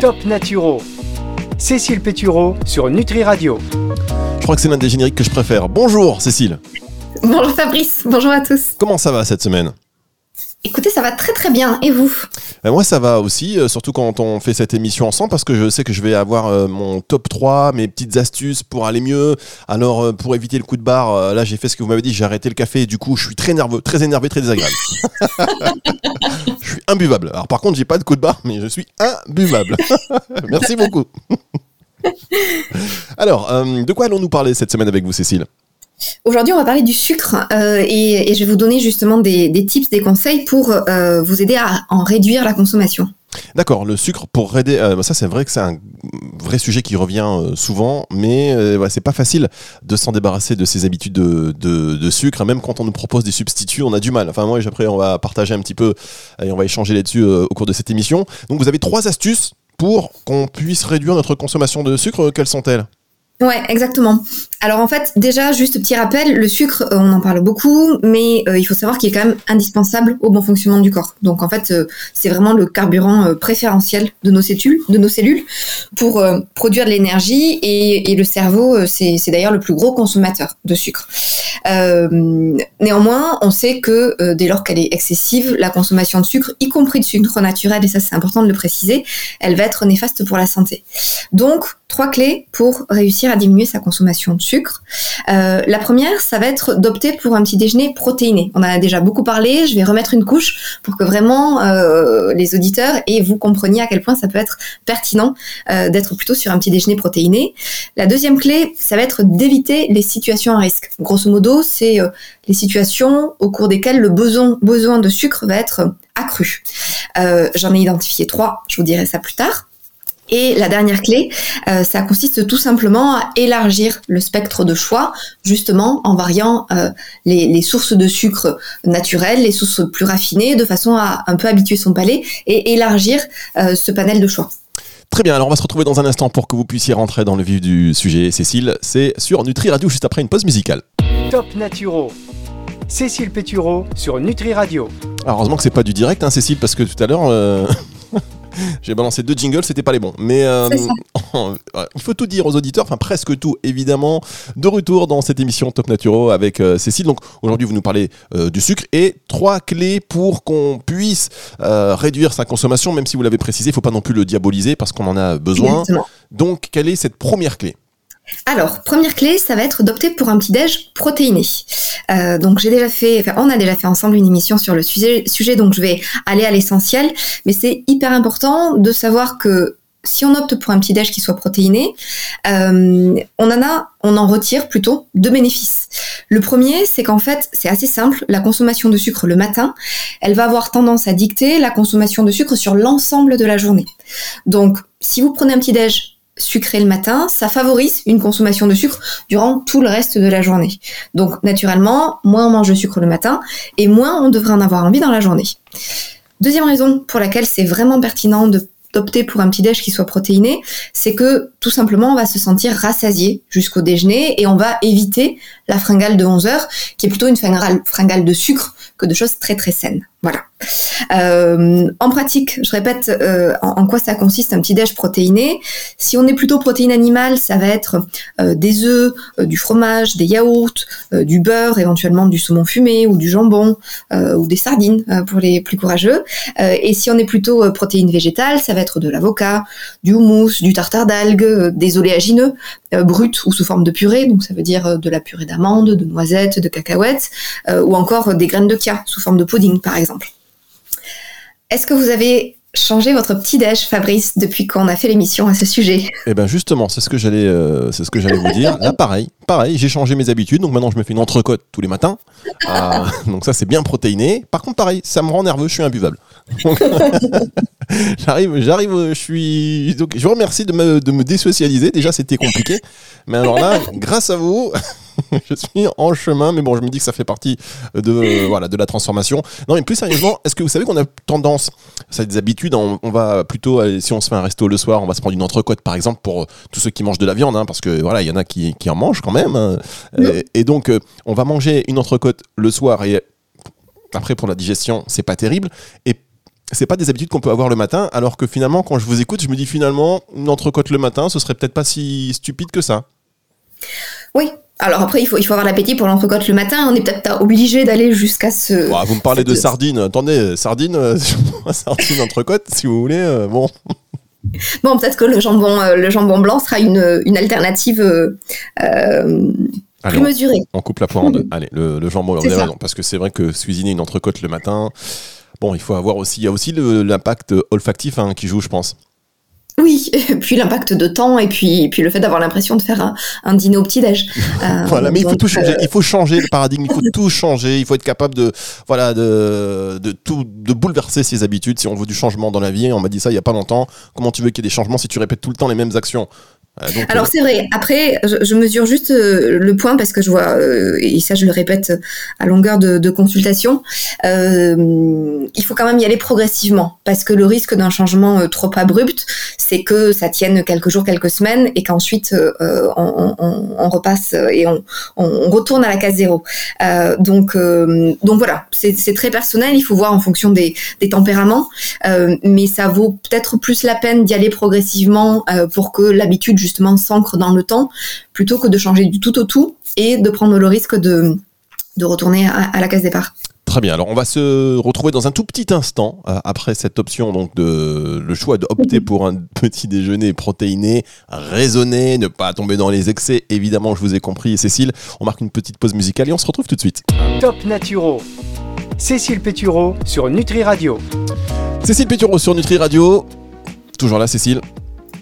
Top Naturo. Cécile Pétureau sur Nutri Radio. Je crois que c'est l'un des génériques que je préfère. Bonjour Cécile. Bonjour Fabrice, bonjour à tous. Comment ça va cette semaine? Écoutez, ça va très très bien. Et vous Ben, Moi ça va aussi, euh, surtout quand on fait cette émission ensemble, parce que je sais que je vais avoir euh, mon top 3, mes petites astuces pour aller mieux. Alors euh, pour éviter le coup de barre, là j'ai fait ce que vous m'avez dit, j'ai arrêté le café et du coup je suis très nerveux, très énervé, très désagréable. je suis imbuvable. Alors par contre j'ai pas de coup de barre, mais je suis imbuvable. Merci beaucoup. Alors, de quoi allons-nous parler cette semaine avec vous Cécile? Aujourd'hui, on va parler du sucre euh, et, je vais vous donner justement des, tips, des conseils pour euh, vous aider à en réduire la consommation. D'accord, le sucre pour aider, euh, ça c'est vrai que c'est un vrai sujet qui revient souvent, mais c'est pas facile de s'en débarrasser de ces habitudes de, de, sucre. Même quand on nous propose des substituts, on a du mal. Enfin moi, après, on va partager un petit peu et on va échanger là-dessus au cours de cette émission. Donc vous avez trois astuces pour qu'on puisse réduire notre consommation de sucre. Quelles sont-elles? Ouais, exactement. Alors en fait, déjà, juste petit rappel, le sucre, euh, on en parle beaucoup, mais euh, il faut savoir qu'il est quand même indispensable au bon fonctionnement du corps. Donc en fait, euh, c'est vraiment le carburant préférentiel de nos cellules, de nos cellules, pour produire de l'énergie. Et, et le cerveau, c'est d'ailleurs le plus gros consommateur de sucre. Néanmoins, on sait que dès lors qu'elle est excessive, la consommation de sucre, y compris de sucre naturel, et ça c'est important de le préciser, elle va être néfaste pour la santé. Donc, trois clés pour réussir à diminuer sa consommation de sucre. Euh, la première, ça va être d'opter pour un petit déjeuner protéiné. On en a déjà beaucoup parlé, je vais remettre une couche pour que vraiment euh, les auditeurs et vous compreniez à quel point ça peut être pertinent euh, d'être plutôt sur un petit déjeuner protéiné. La deuxième clé, ça va être d'éviter les situations à risque. Grosso modo, c'est les situations au cours desquelles le besoin, de sucre va être accru. J'en ai identifié trois, je vous dirai ça plus tard. Et la dernière clé, euh, ça consiste tout simplement à élargir le spectre de choix, justement en variant euh, les, les sources de sucre naturelles, les sources plus raffinées, de façon à un peu habituer son palais et élargir euh, ce panel de choix. Très bien, alors on va se retrouver dans un instant pour que vous puissiez rentrer dans le vif du sujet. Cécile, c'est sur Nutri Radio juste après une pause musicale. Top Naturo. Cécile Pétureau sur Nutri Radio. Alors heureusement que c'est pas du direct, hein, Cécile, parce que tout à l'heure, euh, j'ai balancé deux jingles, c'était pas les bons. Mais euh, il faut tout dire aux auditeurs, enfin presque tout, évidemment. De retour dans cette émission Top Naturo avec euh, Cécile. Donc aujourd'hui, vous nous parlez euh, du sucre et trois clés pour qu'on puisse réduire sa consommation, même si vous l'avez précisé, il faut pas non plus le diaboliser parce qu'on en a besoin. Exactement. Donc quelle est cette première clé? Alors, première clé, ça va être d'opter pour un petit déj protéiné. Euh, donc j'ai déjà fait, enfin, on a déjà fait ensemble une émission sur le sujet, donc je vais aller à l'essentiel, mais c'est hyper important de savoir que si on opte pour un petit déj qui soit protéiné, euh, on en a, on en retire plutôt deux bénéfices. Le premier, c'est qu'en fait, c'est assez simple. La consommation de sucre le matin, elle va avoir tendance à dicter la consommation de sucre sur l'ensemble de la journée. Donc, si vous prenez un petit déj sucré le matin, ça favorise une consommation de sucre durant tout le reste de la journée. Donc naturellement, moins on mange de sucre le matin et moins on devrait en avoir envie dans la journée. Deuxième raison pour laquelle c'est vraiment pertinent d'opter pour un petit déj qui soit protéiné, c'est que tout simplement on va se sentir rassasié jusqu'au déjeuner et on va éviter la fringale de 11 heures qui est plutôt une fringale de sucre que de choses très très saines. Voilà. Euh, en pratique, je répète euh, en, quoi ça consiste un petit déj protéiné? Si on est plutôt protéine animale, ça va être euh, des œufs, euh, du fromage, des yaourts, euh, du beurre, éventuellement du saumon fumé ou du jambon euh, ou des sardines pour les plus courageux. Et si on est plutôt protéine végétale, ça va être de l'avocat, du houmous, du tartare d'algues, des oléagineux bruts ou sous forme de purée, donc ça veut dire de la purée d'amandes, de noisettes, de cacahuètes, ou encore des graines de chia sous forme de pudding par exemple. Est-ce que vous avez changé votre petit déj, Fabrice, depuis qu'on a fait l'émission à ce sujet? Eh ben justement, c'est ce que j'allais, euh, ce que j'allais vous dire. Là, pareil, pareil, j'ai changé mes habitudes. Donc maintenant, je me fais une entrecôte tous les matins. Ah, donc ça, c'est bien protéiné. Par contre, pareil, ça me rend nerveux. Je suis imbuvable. J'arrive, j'arrive, je suis. Donc, je vous remercie de me, de me désocialiser. Déjà, c'était compliqué, mais alors là, grâce à vous. je suis en chemin, mais bon, je me dis que ça fait partie de, euh, voilà, de la transformation. Non, mais plus sérieusement, est-ce que vous savez qu'on a tendance, ça a des habitudes, on, on va plutôt, si on se fait un resto le soir, on va se prendre une entrecôte, par exemple, pour euh, tous ceux qui mangent de la viande, hein, parce que voilà, il y en a qui, qui en mangent quand même. hein. Euh, et donc, euh, on va manger une entrecôte le soir et après, pour la digestion, c'est pas terrible. Et c'est pas des habitudes qu'on peut avoir le matin, alors que finalement, quand je vous écoute, je me dis finalement, une entrecôte le matin, ce serait peut-être pas si stupide que ça. Oui. Alors après, il faut, il faut avoir l'appétit pour l'entrecôte le matin. On n'est peut-être pas obligé d'aller jusqu'à ce. vous me parlez de sardines. Attendez, sardines, euh, sardines entrecôte, si vous voulez. Euh, bon. Bon, peut-être que le jambon, euh, le jambon blanc sera une, une alternative plus mesurée. On, coupe la poire en deux. Allez, le, jambon, vous avez raison. Parce que c'est vrai que cuisiner une entrecôte le matin, bon, il faut avoir aussi, il y a aussi l'impact olfactif hein, qui joue, je pense. Oui, et puis l'impact de temps et puis, puis le fait d'avoir l'impression de faire un, dîner au petit-déj. Euh, voilà, mais il faut tout changer. Euh, il faut changer le paradigme, il faut tout changer. Il faut être capable de, voilà, de, de, tout, de bouleverser ses habitudes si on veut du changement dans la vie. On m'a dit ça il y a pas longtemps. Comment tu veux qu'il y ait des changements si tu répètes tout le temps les mêmes actions? Euh, Alors c'est vrai. Après, je, mesure juste euh, le point parce que je vois, euh, et ça je le répète à longueur de, consultation, il faut quand même y aller progressivement parce que le risque d'un changement trop abrupt, c'est que ça tienne quelques jours, quelques semaines et qu'ensuite on, repasse et on, retourne à la case zéro. donc, donc voilà, c'est très personnel. Il faut voir en fonction des, des tempéraments, mais ça vaut peut-être plus la peine d'y aller progressivement pour que l'habitude justement s'ancre dans le temps, plutôt que de changer du tout au tout et de prendre le risque de, de retourner à, la case départ. Très bien. Alors, on va se retrouver dans un tout petit instant euh, après cette option, donc de le choix d'opter pour un petit déjeuner protéiné, raisonné, ne pas tomber dans les excès. Évidemment, je vous ai compris, Cécile. On marque une petite pause musicale et on se retrouve tout de suite. Top Naturo. Cécile Pétureau sur Nutri Radio. Cécile Pétureau sur Nutri Radio. Toujours là, Cécile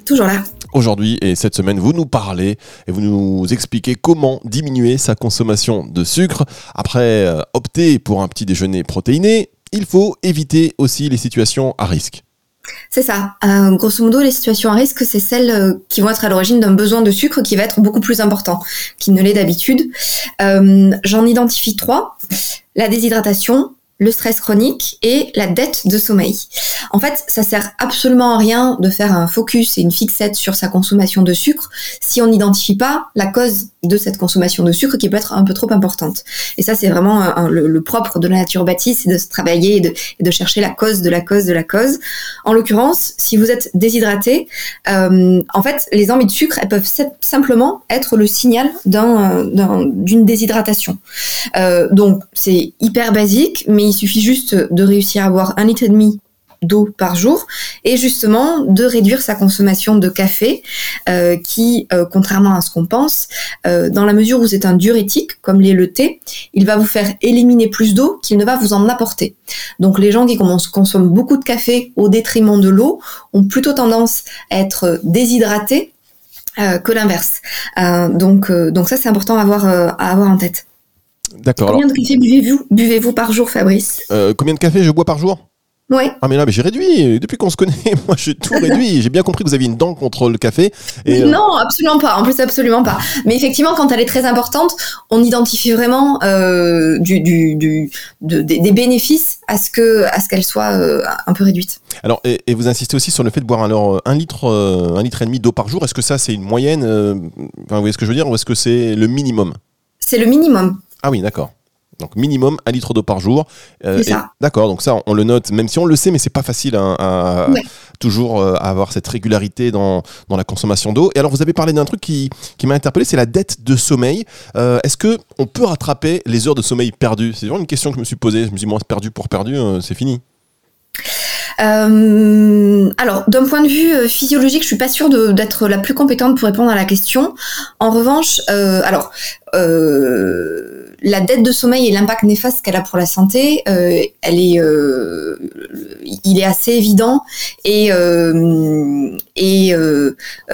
Toujours là aujourd'hui et cette semaine, vous nous parlez et vous nous expliquez comment diminuer sa consommation de sucre. Après euh, opter pour un petit déjeuner protéiné, il faut éviter aussi les situations à risque. C'est ça. Euh, grosso modo, les situations à risque, c'est celles euh, qui vont être à l'origine d'un besoin de sucre qui va être beaucoup plus important qu'il ne l'est d'habitude. J'en identifie trois. La déshydratation, le stress chronique et la dette de sommeil. En fait, ça sert absolument à rien de faire un focus et une fixette sur sa consommation de sucre si on n'identifie pas la cause de cette consommation de sucre qui peut être un peu trop importante. Et ça, c'est vraiment le, propre de la naturopathie, c'est de se travailler et de, de, chercher la cause de la cause de la cause. En l'occurrence, si vous êtes déshydraté, euh, en fait, les envies de sucre, elles peuvent simplement être le signal d'une déshydratation. Euh, donc, c'est hyper basique, mais il suffit juste de réussir à boire un litre et demi d'eau par jour et justement de réduire sa consommation de café euh, qui, euh, contrairement à ce qu'on pense, euh, dans la mesure où c'est un diurétique comme l'est le thé, il va vous faire éliminer plus d'eau qu'il ne va vous en apporter. Donc les gens qui consomment beaucoup de café au détriment de l'eau ont plutôt tendance à être déshydratés que l'inverse. donc, ça c'est important à avoir en tête. D'accord. Combien de café buvez-vous buvez par jour, Fabrice? Euh, Combien de café je bois par jour? Ouais. Ah mais là, mais j'ai réduit. Depuis qu'on se connaît, moi j'ai tout réduit. J'ai bien compris que vous aviez une dent contre le café. Et euh, non, absolument pas. En plus, absolument pas. Mais effectivement, quand elle est très importante, on identifie vraiment euh, du, du, du des bénéfices à ce que à ce qu'elle soit un peu réduite. Alors, et, vous insistez aussi sur le fait de boire alors un litre, un litre et demi d'eau par jour. Est-ce que ça c'est une moyenne Enfin, vous voyez ce que je veux dire, ou est-ce que c'est le minimum? C'est le minimum. Ah oui, d'accord. Donc minimum un litre d'eau par jour. Euh, d'accord, donc ça on le note, même si on le sait, mais c'est pas facile hein, à, toujours euh, avoir cette régularité dans, la consommation d'eau. Et alors vous avez parlé d'un truc qui, m'a interpellé, c'est la dette de sommeil. Euh, est-ce que on peut rattraper les heures de sommeil perdues? C'est vraiment une question que je me suis posée. Je me suis dit, moi, perdu pour perdu, c'est fini. alors, d'un point de vue physiologique, je suis pas sûre d'être la plus compétente pour répondre à la question. En revanche, alors, la dette de sommeil et l'impact néfaste qu'elle a pour la santé, euh, elle est, euh, il est assez évident et euh, et,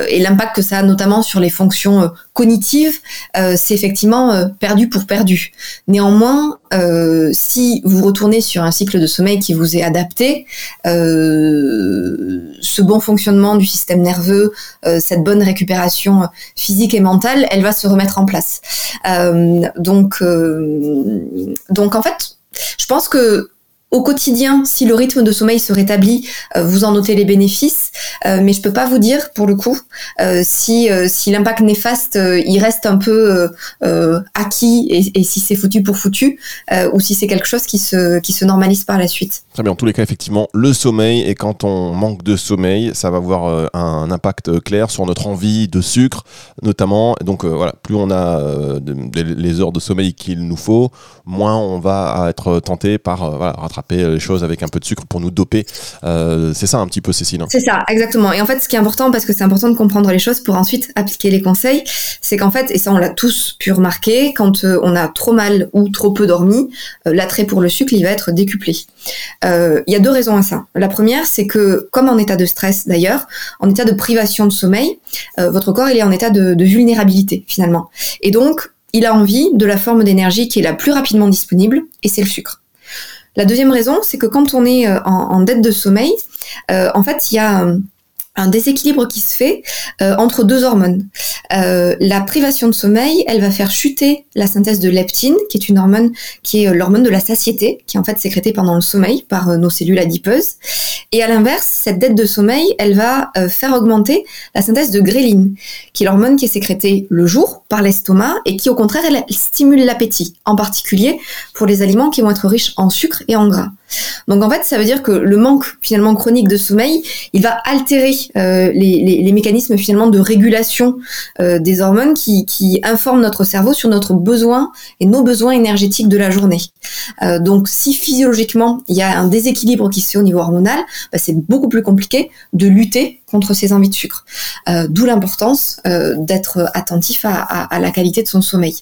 et l'impact que ça a notamment sur les fonctions cognitives, c'est effectivement perdu pour perdu. Néanmoins, si vous retournez sur un cycle de sommeil qui vous est adapté, ce bon fonctionnement du système nerveux, cette bonne récupération physique et mentale, elle va se remettre en place. donc donc en fait, je pense que au quotidien, si le rythme de sommeil se rétablit, euh, vous en notez les bénéfices, euh, mais je peux pas vous dire pour le coup euh, si si l'impact néfaste il reste un peu acquis et, si c'est foutu pour foutu ou si c'est quelque chose qui se qui se normalise par la suite. Très bien. En tous les cas, effectivement, le sommeil et quand on manque de sommeil, ça va avoir un impact clair sur notre envie de sucre, notamment. Donc voilà, plus on a les heures de sommeil qu'il nous faut, moins on va être tenté par voilà, rattraper les choses avec un peu de sucre pour nous doper. Euh, c'est ça un petit peu, Cécile. Hein. C'est ça, exactement. Et en fait, ce qui est important, parce que c'est important de comprendre les choses pour ensuite appliquer les conseils, c'est qu'en fait, et ça on l'a tous pu remarquer, quand euh, on a trop mal ou trop peu dormi, euh, l'attrait pour le sucre, il va être décuplé. Il y a deux raisons à ça. La première, c'est que, comme en état de stress d'ailleurs, en état de privation de sommeil, votre corps il est en état de vulnérabilité finalement. Et donc, il a envie de la forme d'énergie qui est la plus rapidement disponible, et c'est le sucre. La deuxième raison, c'est que quand on est euh, en, dette de sommeil, euh, en fait, il y a euh, un déséquilibre qui se fait euh, entre deux hormones. Euh, la privation de sommeil, elle va faire chuter la synthèse de leptine, qui est une hormone qui est euh, l'hormone de la satiété, qui est en fait sécrétée pendant le sommeil par nos cellules adipeuses. Et à l'inverse, cette dette de sommeil, elle va faire augmenter la synthèse de gréline, qui est l'hormone qui est sécrétée le jour par l'estomac et qui au contraire, elle stimule l'appétit, en particulier pour les aliments qui vont être riches en sucre et en gras. Donc en fait, ça veut dire que le manque finalement chronique de sommeil, il va altérer euh, les, mécanismes finalement de régulation euh, des hormones qui, informent notre cerveau sur notre besoin et nos besoins énergétiques de la journée. Euh, donc si physiologiquement il y a un déséquilibre qui se fait au niveau hormonal, bah, c'est beaucoup plus compliqué de lutter contre ces envies de sucre. D'où l'importance d'être attentif à la qualité de son sommeil.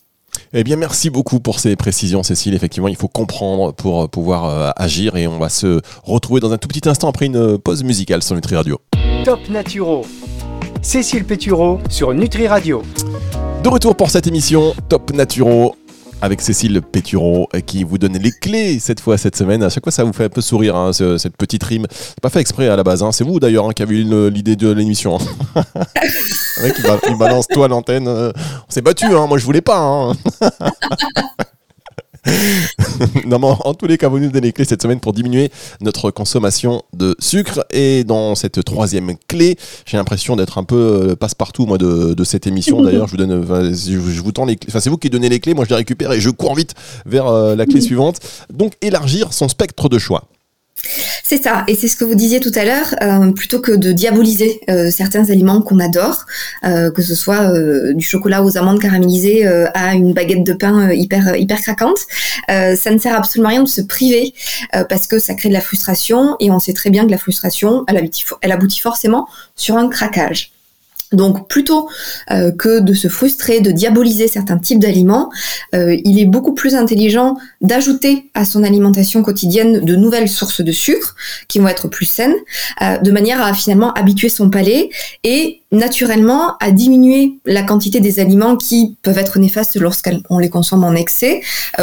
Eh bien, merci beaucoup pour ces précisions, Cécile. Effectivement, il faut comprendre pour euh, pouvoir euh, agir et on va se retrouver dans un tout petit instant après une pause musicale sur Nutri Radio. Top Naturo. Cécile Pétureau sur Nutri Radio. De retour pour cette émission Top Naturo avec Cécile Pétureau qui vous donne les clés cette fois cette semaine. À chaque fois, ça vous fait un peu sourire hein, cette petite rime. C'est pas fait exprès à la base. Hein. C'est vous d'ailleurs hein, qui avez eu l'idée de l'émission. Le mec, il, balance toi l'antenne. Euh, on s'est battu. Moi, je voulais pas. non, mais en tous les cas, vous nous donnez les clés cette semaine pour diminuer notre consommation de sucre. Et dans cette troisième clé, j'ai l'impression d'être un peu euh, passe-partout, moi, de, cette émission. D'ailleurs, je vous donne, je, vous tends les clés. Enfin, c'est vous qui donnez les clés. Moi, je les récupère et je cours vite vers euh, la clé suivante. Donc, élargir son spectre de choix. C'est ça, et c'est ce que vous disiez tout à l'heure, euh, plutôt que de diaboliser euh, certains aliments qu'on adore, euh, que ce soit du chocolat aux amandes caramélisées à une baguette de pain hyper hyper craquante, ça ne sert absolument à rien de se priver parce que ça crée de la frustration et on sait très bien que la frustration, elle aboutit forcément sur un craquage. Donc plutôt euh, que de se frustrer, de diaboliser certains types d'aliments, euh, il est beaucoup plus intelligent d'ajouter à son alimentation quotidienne de nouvelles sources de sucre qui vont être plus saines, euh, de manière à finalement habituer son palais et naturellement à diminuer la quantité des aliments qui peuvent être néfastes lorsqu'on les consomme en excès,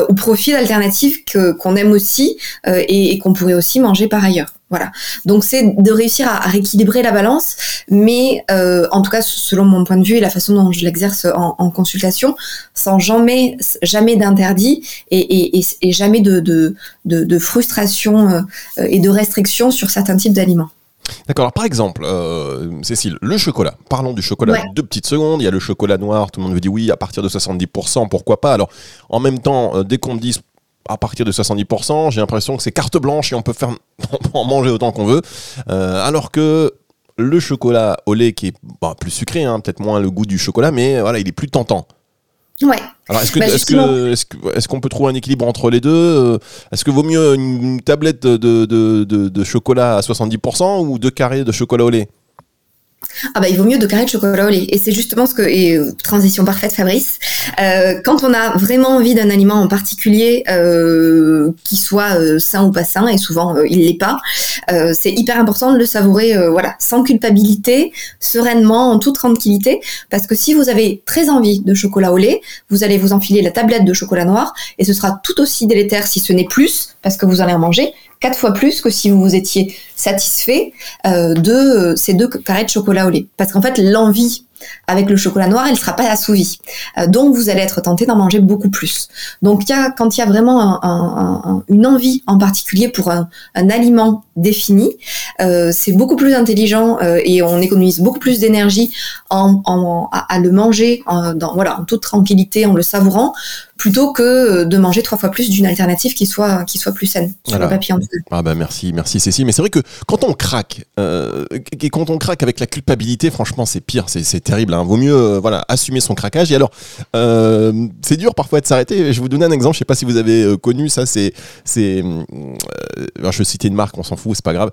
au profit d'alternatives qu'on aime aussi et qu'on pourrait aussi manger par ailleurs. Voilà. Donc c'est de réussir à, rééquilibrer la balance, mais euh, en tout cas selon mon point de vue et la façon dont je l'exerce en, consultation, sans jamais jamais d'interdit et, jamais de, de, frustration euh, et de restriction sur certains types d'aliments. D'accord. Alors par exemple, euh, Cécile, le chocolat. Parlons du chocolat deux petites secondes. Il y a le chocolat noir. Tout le monde me dit oui, à partir de 70%, pourquoi pas? Alors en même temps, dès qu'on me dit à partir de 70%, j'ai l'impression que c'est carte blanche et on peut faire en manger autant qu'on veut. Euh, alors que le chocolat au lait qui est bah, plus sucré, hein, peut-être moins le goût du chocolat, mais voilà, il est plus tentant. Ouais. Alors est-ce que bah, est-ce qu'on peut trouver un équilibre entre les deux euh, Est-ce que vaut mieux une tablette de, de, de chocolat à 70% ou deux carrés de chocolat au lait? Ah bah il vaut mieux de carrés de chocolat au lait. Et c'est justement ce que et euh, transition parfaite Fabrice. Euh, quand on a vraiment envie d'un aliment en particulier euh, qui soit sain ou pas sain, et souvent il l'est pas, c'est hyper important de le savourer voilà sans culpabilité, sereinement, en toute tranquillité, parce que si vous avez très envie de chocolat au lait, vous allez vous enfiler la tablette de chocolat noir et ce sera tout aussi délétère si ce n'est plus parce que vous allez en manger quatre fois plus que si vous vous étiez satisfait euh, de euh, ces deux carrés de chocolat au lait. Parce qu'en fait, l'envie avec le chocolat noir, elle ne sera pas assouvie. Euh, donc vous allez être tenté d'en manger beaucoup plus. Donc y a, quand il y a vraiment une envie en particulier pour un, aliment défini, euh, c'est beaucoup plus intelligent euh, et on économise beaucoup plus d'énergie en, à, le manger dans, voilà, en toute tranquillité, en le savourant, plutôt que euh, de manger trois fois plus d'une alternative qui soit, qui soit plus saine sur le papier. Ah bah merci, merci Cécile. Mais c'est vrai que quand on craque, euh, et quand on craque avec la culpabilité, franchement c'est pire, c'est terrible. Hein. Vaut mieux euh, voilà assumer son craquage. Et alors euh, c'est dur parfois de s'arrêter. Je vais vous donner un exemple. Je sais pas si vous avez connu ça. C'est c'est je vais citer une marque, on s'en fout, c'est pas grave.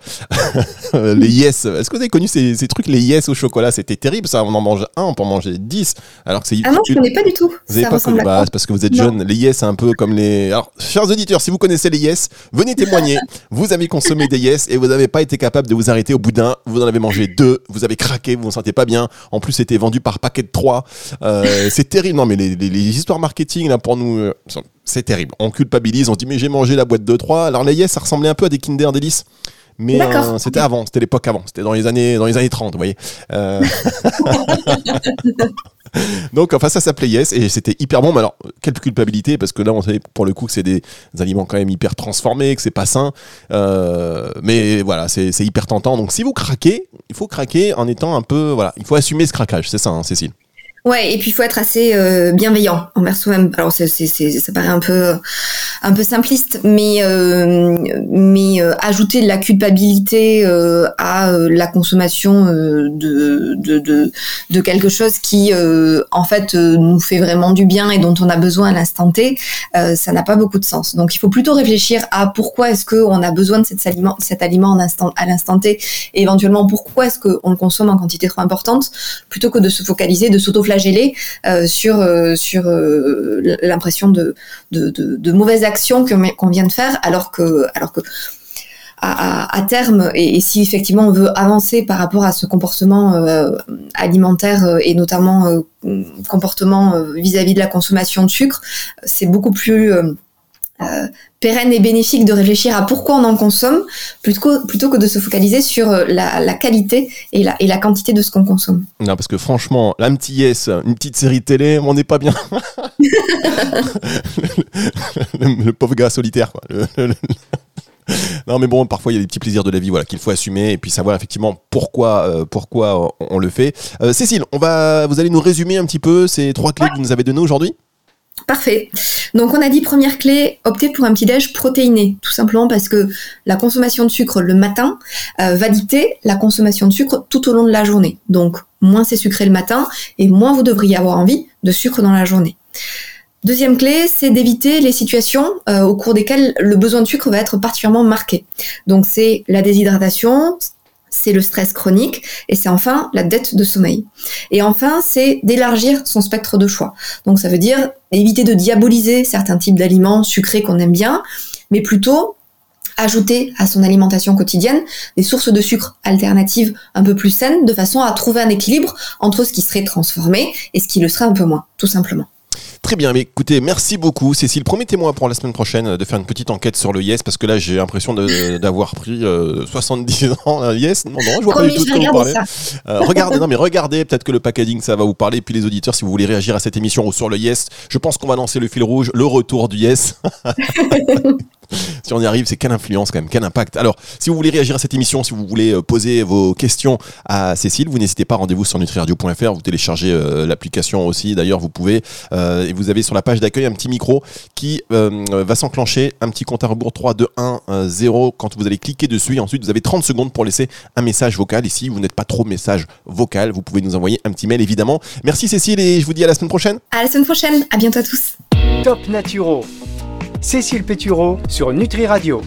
les Yes. Est-ce que vous avez connu ces, ces trucs les Yes au chocolat? C'était terrible ça. On en mange un, on peut en manger dix. Alors que c'est ah non, je connais pas du tout. Vous pas connu bah, parce que vous êtes jeune. Les yes, c'est un peu comme les. Alors, chers auditeurs, si vous connaissez les yes, venez témoigner. vous avez consommé des yes et vous n'avez pas été capable de vous arrêter au bout d'un. Vous en avez mangé deux. Vous avez craqué. Vous vous sentez pas bien. En plus, c'était vendu par paquet de trois. Euh, c'est terrible. Non, mais les, histoires marketing là pour nous. Euh, c'est terrible. On culpabilise, on se dit mais j'ai mangé la boîte de 3. Alors les yes, ça ressemblait un peu à des Kinder Delice. Mais euh, c'était avant, c'était l'époque avant, c'était dans les années dans les années 30, vous voyez. Euh... Donc, enfin, ça s'appelait Yes et c'était hyper bon. Mais alors, quelle culpabilité parce que là, on sait pour le coup que c'est des, aliments quand même hyper transformés, que c'est pas sain. Euh, mais voilà, c'est hyper tentant. Donc, si vous craquez, il faut craquer en étant un peu, voilà, il faut assumer ce craquage. C'est ça, hein, Cécile. Ouais, et puis il faut être assez euh, bienveillant envers soi-même. Alors c'est, c'est, ça paraît un peu, un peu simpliste, mais, euh, mais euh, ajouter de la culpabilité euh, à la consommation de, de, de, de, quelque chose qui, en fait, nous fait vraiment du bien et dont on a besoin à l'instant T, ça n'a pas beaucoup de sens. Donc il faut plutôt réfléchir à pourquoi est-ce qu'on a besoin de cet aliment, cet aliment à l'instant T, et éventuellement pourquoi est-ce qu'on le consomme en quantité trop importante, plutôt que de se focaliser, de s'auto euh, sur euh, sur euh, l'impression de, de, de, mauvaises actions qu'on vient de faire, alors que alors que à, terme, et, si effectivement on veut avancer par rapport à ce comportement alimentaire et notamment comportement vis-à-vis -vis de la consommation de sucre, c'est beaucoup plus euh, pérenne et bénéfique de réfléchir à pourquoi on en consomme plutôt, plutôt que de se focaliser sur euh, la, qualité et la, et la quantité de ce qu'on consomme. Non, parce que franchement, la petite yes, une petite série télé, on n'est pas bien. le, pauvre gars solitaire, quoi. non mais bon parfois il y a des petits plaisirs de la vie voilà qu'il faut assumer et puis savoir effectivement pourquoi euh, pourquoi on, le fait Cécile on va vous allez nous résumer un petit peu ces trois clés que vous nous avez données aujourd'hui? Parfait. Donc on a dit première clé, opter pour un petit déj protéiné, tout simplement parce que la consommation de sucre le matin euh, va dicter la consommation de sucre tout au long de la journée. Donc moins c'est sucré le matin et moins vous devriez avoir envie de sucre dans la journée. Deuxième clé, c'est d'éviter les situations euh, au cours desquelles le besoin de sucre va être particulièrement marqué. Donc c'est la déshydratation, c'est le stress chronique, et c'est enfin la dette de sommeil. Et enfin, c'est d'élargir son spectre de choix. Donc ça veut dire éviter de diaboliser certains types d'aliments sucrés qu'on aime bien, mais plutôt ajouter à son alimentation quotidienne des sources de sucre alternatives un peu plus saines, de façon à trouver un équilibre entre ce qui serait transformé et ce qui le serait un peu moins, tout simplement. Très bien, mais écoutez, merci beaucoup Cécile. Promettez-moi pour la semaine prochaine de faire une petite enquête sur le Yes, parce que là j'ai l'impression d'avoir pris 70 euh, ans. Yes, non, non, je vois pas du tout ce que vous parlez. Euh, regardez, non mais regardez, peut-être que le packaging ça va vous parler. Puis les auditeurs, si vous voulez réagir à cette émission ou sur le Yes, je pense qu'on va lancer le fil rouge, le retour du Yes. si on y arrive, c'est quelle influence quand même, quel impact. Alors, si vous voulez réagir à cette émission, si vous voulez euh, poser vos questions à Cécile, vous n'hésitez pas, rendez-vous sur nutriradio.fr, vous téléchargez euh, l'application aussi, d'ailleurs vous pouvez, euh, et vous avez sur la page d'accueil un petit micro qui va s'enclencher, un petit compte à rebours 3, 2, 1, 0, quand vous allez cliquer dessus, et ensuite vous avez 30 secondes pour laisser un message vocal, et si vous n'êtes pas trop message vocal, vous pouvez nous envoyer un petit mail évidemment. Merci Cécile, et je vous dis à la semaine prochaine. À la semaine prochaine, à bientôt à tous. Top Naturo Cécile Pétureau sur Nutri Radio.